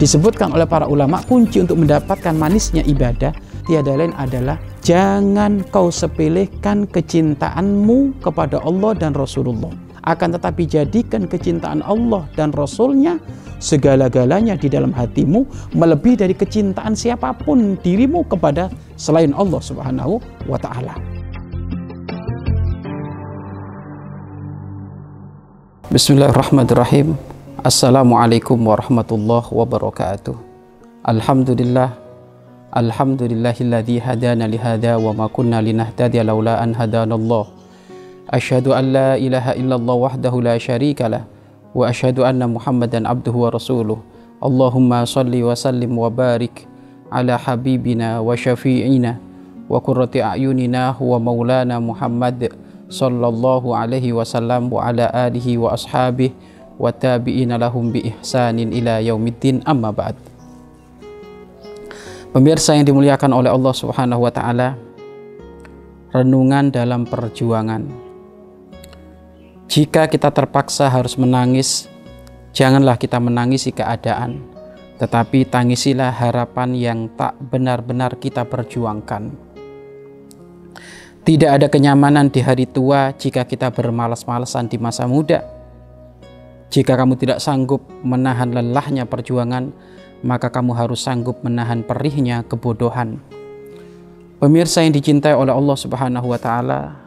disebutkan oleh para ulama kunci untuk mendapatkan manisnya ibadah tiada lain adalah jangan kau sepelekan kecintaanmu kepada Allah dan Rasulullah akan tetapi jadikan kecintaan Allah dan Rasulnya segala-galanya di dalam hatimu melebihi dari kecintaan siapa pun dirimu kepada selain Allah Subhanahu wa taala. Bismillahirrahmanirrahim. Assalamualaikum warahmatullahi wabarakatuh. Alhamdulillah Alhamdulillahilladzi hadana lihada wa ma kunna linahtadiya laula an hadanallah. Asyhadu an la ilaha illallah wahdahu la syarika lah wa asyhadu anna Muhammadan abduhu wa rasuluh. Allahumma salli wa sallim wa barik ala habibina wa syafi'ina wa qurrati a'yunina wa maulana Muhammad sallallahu alaihi wasallam wa ala alihi wa ashabihi wa tabi'ina lahum bi ihsanin ila yaumiddin amma ba'd. Pemirsa yang dimuliakan oleh Allah Subhanahu wa taala, renungan dalam perjuangan. Jika kita terpaksa harus menangis, janganlah kita menangisi keadaan, tetapi tangisilah harapan yang tak benar-benar kita perjuangkan. Tidak ada kenyamanan di hari tua jika kita bermalas-malasan di masa muda. Jika kamu tidak sanggup menahan lelahnya perjuangan, maka kamu harus sanggup menahan perihnya kebodohan. Pemirsa yang dicintai oleh Allah Subhanahu wa taala,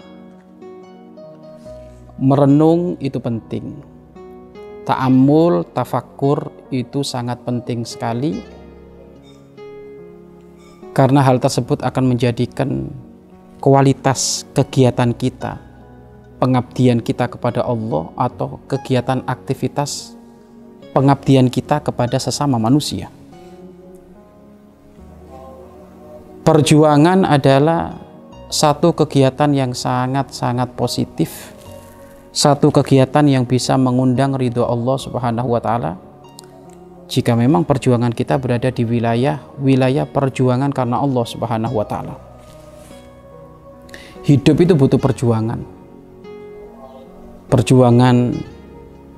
merenung itu penting. Ta'amul, tafakur itu sangat penting sekali karena hal tersebut akan menjadikan kualitas kegiatan kita, pengabdian kita kepada Allah atau kegiatan aktivitas pengabdian kita kepada sesama manusia. Perjuangan adalah satu kegiatan yang sangat-sangat positif, satu kegiatan yang bisa mengundang ridho Allah Subhanahu wa taala. Jika memang perjuangan kita berada di wilayah wilayah perjuangan karena Allah Subhanahu wa taala. Hidup itu butuh perjuangan. Perjuangan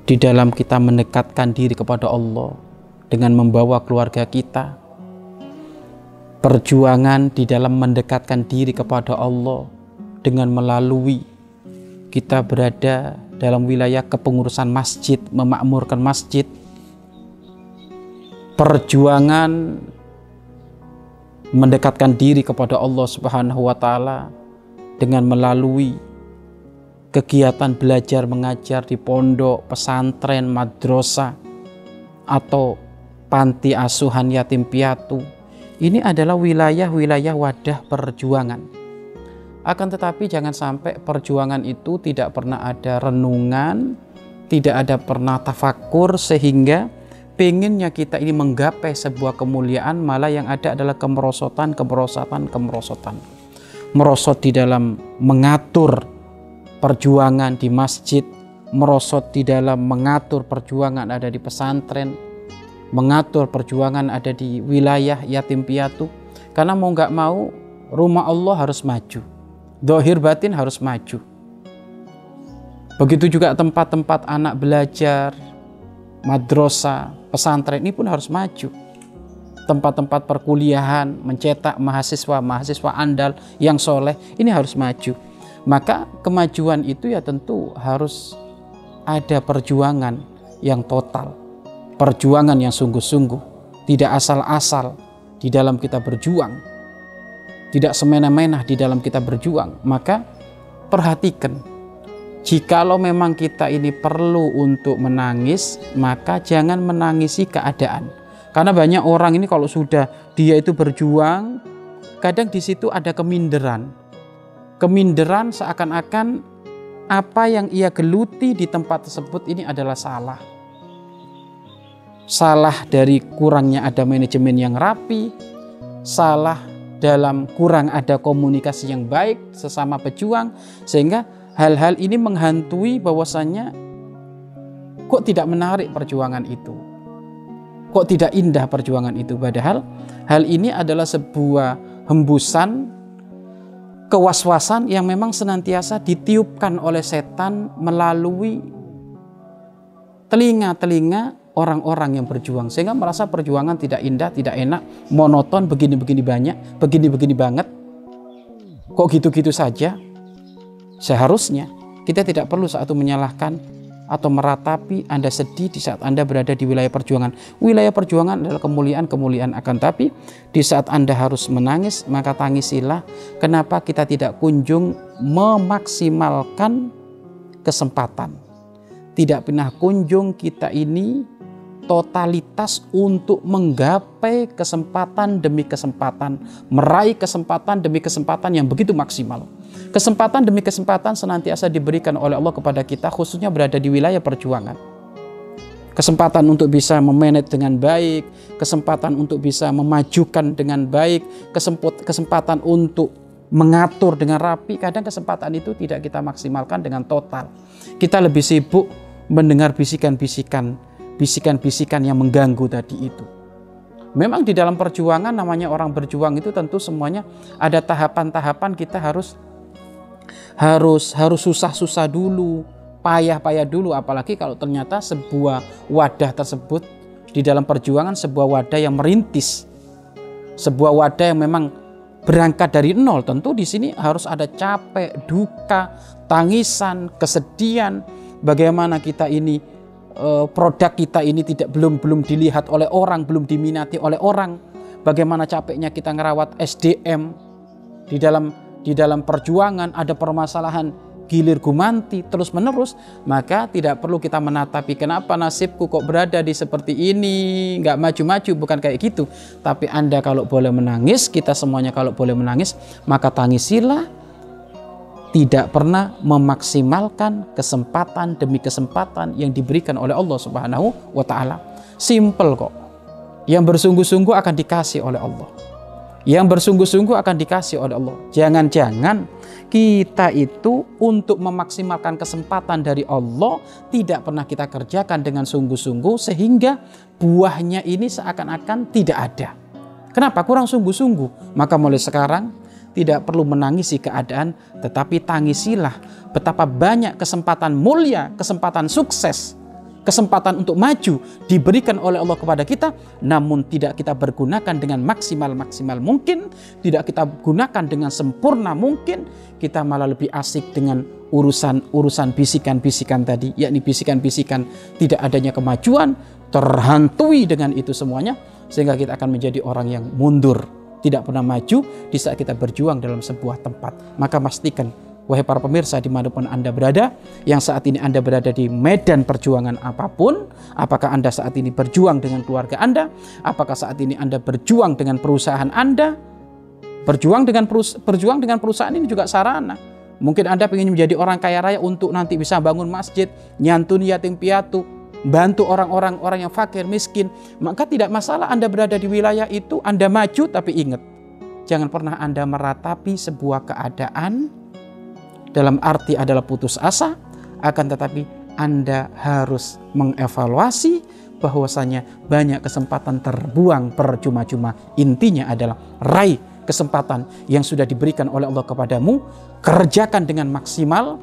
di dalam kita mendekatkan diri kepada Allah dengan membawa keluarga kita. Perjuangan di dalam mendekatkan diri kepada Allah dengan melalui kita berada dalam wilayah kepengurusan masjid, memakmurkan masjid. Perjuangan mendekatkan diri kepada Allah Subhanahu wa taala dengan melalui kegiatan belajar mengajar di pondok, pesantren, madrasah atau panti asuhan yatim piatu. Ini adalah wilayah-wilayah wadah perjuangan. Akan tetapi jangan sampai perjuangan itu tidak pernah ada renungan, tidak ada pernah tafakur sehingga pengennya kita ini menggapai sebuah kemuliaan malah yang ada adalah kemerosotan, kemerosotan, kemerosotan merosot di dalam mengatur perjuangan di masjid, merosot di dalam mengatur perjuangan ada di pesantren, mengatur perjuangan ada di wilayah yatim piatu. Karena mau nggak mau rumah Allah harus maju, dohir batin harus maju. Begitu juga tempat-tempat anak belajar, madrasah, pesantren ini pun harus maju tempat-tempat perkuliahan, mencetak mahasiswa-mahasiswa andal yang soleh, ini harus maju. Maka kemajuan itu ya tentu harus ada perjuangan yang total, perjuangan yang sungguh-sungguh, tidak asal-asal di dalam kita berjuang, tidak semena-mena di dalam kita berjuang. Maka perhatikan, jikalau memang kita ini perlu untuk menangis, maka jangan menangisi keadaan karena banyak orang ini kalau sudah dia itu berjuang, kadang di situ ada keminderan. Keminderan seakan-akan apa yang ia geluti di tempat tersebut ini adalah salah. Salah dari kurangnya ada manajemen yang rapi, salah dalam kurang ada komunikasi yang baik sesama pejuang, sehingga hal-hal ini menghantui bahwasannya kok tidak menarik perjuangan itu Kok tidak indah perjuangan itu? Padahal hal ini adalah sebuah hembusan kewaswasan yang memang senantiasa ditiupkan oleh setan melalui telinga-telinga orang-orang yang berjuang sehingga merasa perjuangan tidak indah, tidak enak, monoton, begini-begini banyak, begini-begini banget. Kok gitu-gitu saja? Seharusnya kita tidak perlu saat itu menyalahkan atau meratapi Anda sedih di saat Anda berada di wilayah perjuangan. Wilayah perjuangan adalah kemuliaan-kemuliaan akan tapi di saat Anda harus menangis maka tangisilah. Kenapa kita tidak kunjung memaksimalkan kesempatan? Tidak pernah kunjung kita ini totalitas untuk menggapai kesempatan demi kesempatan, meraih kesempatan demi kesempatan yang begitu maksimal. Kesempatan demi kesempatan senantiasa diberikan oleh Allah kepada kita khususnya berada di wilayah perjuangan. Kesempatan untuk bisa memanage dengan baik, kesempatan untuk bisa memajukan dengan baik, kesempatan untuk mengatur dengan rapi, kadang kesempatan itu tidak kita maksimalkan dengan total. Kita lebih sibuk mendengar bisikan-bisikan bisikan-bisikan yang mengganggu tadi itu. Memang di dalam perjuangan namanya orang berjuang itu tentu semuanya ada tahapan-tahapan kita harus harus harus susah-susah dulu, payah-payah dulu apalagi kalau ternyata sebuah wadah tersebut di dalam perjuangan sebuah wadah yang merintis. Sebuah wadah yang memang berangkat dari nol tentu di sini harus ada capek, duka, tangisan, kesedihan, bagaimana kita ini Eh, produk kita ini tidak belum belum dilihat oleh orang, belum diminati oleh orang. Bagaimana capeknya kita ngerawat SDM di dalam di dalam perjuangan ada permasalahan gilir gumanti terus menerus maka tidak perlu kita menatapi kenapa nasibku kok berada di seperti ini nggak maju-maju bukan kayak gitu tapi anda kalau boleh menangis kita semuanya kalau boleh menangis maka tangisilah tidak pernah memaksimalkan kesempatan demi kesempatan yang diberikan oleh Allah Subhanahu wa taala. Simple kok. Yang bersungguh-sungguh akan dikasih oleh Allah. Yang bersungguh-sungguh akan dikasih oleh Allah. Jangan-jangan kita itu untuk memaksimalkan kesempatan dari Allah tidak pernah kita kerjakan dengan sungguh-sungguh sehingga buahnya ini seakan-akan tidak ada. Kenapa? Kurang sungguh-sungguh. Maka mulai sekarang tidak perlu menangisi keadaan, tetapi tangisilah betapa banyak kesempatan mulia, kesempatan sukses, kesempatan untuk maju diberikan oleh Allah kepada kita, namun tidak kita bergunakan dengan maksimal-maksimal mungkin, tidak kita gunakan dengan sempurna mungkin, kita malah lebih asik dengan urusan-urusan bisikan-bisikan tadi, yakni bisikan-bisikan tidak adanya kemajuan, terhantui dengan itu semuanya, sehingga kita akan menjadi orang yang mundur tidak pernah maju di saat kita berjuang dalam sebuah tempat. Maka pastikan, wahai para pemirsa di mana pun Anda berada, yang saat ini Anda berada di medan perjuangan apa pun, apakah Anda saat ini berjuang dengan keluarga Anda, apakah saat ini Anda berjuang dengan perusahaan Anda, berjuang dengan perus berjuang dengan perusahaan ini juga sarana. Mungkin Anda ingin menjadi orang kaya raya untuk nanti bisa bangun masjid, nyantun yatim piatu, bantu orang-orang orang yang fakir, miskin, maka tidak masalah Anda berada di wilayah itu, Anda maju tapi ingat, jangan pernah Anda meratapi sebuah keadaan dalam arti adalah putus asa, akan tetapi Anda harus mengevaluasi bahwasanya banyak kesempatan terbuang percuma-cuma. Intinya adalah raih kesempatan yang sudah diberikan oleh Allah kepadamu, kerjakan dengan maksimal,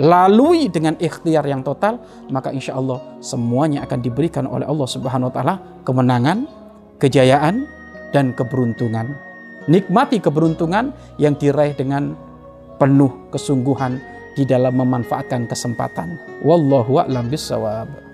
lalui dengan ikhtiar yang total, maka insya Allah semuanya akan diberikan oleh Allah Subhanahu wa Ta'ala kemenangan, kejayaan, dan keberuntungan. Nikmati keberuntungan yang diraih dengan penuh kesungguhan di dalam memanfaatkan kesempatan. Wallahu a'lam bishawab.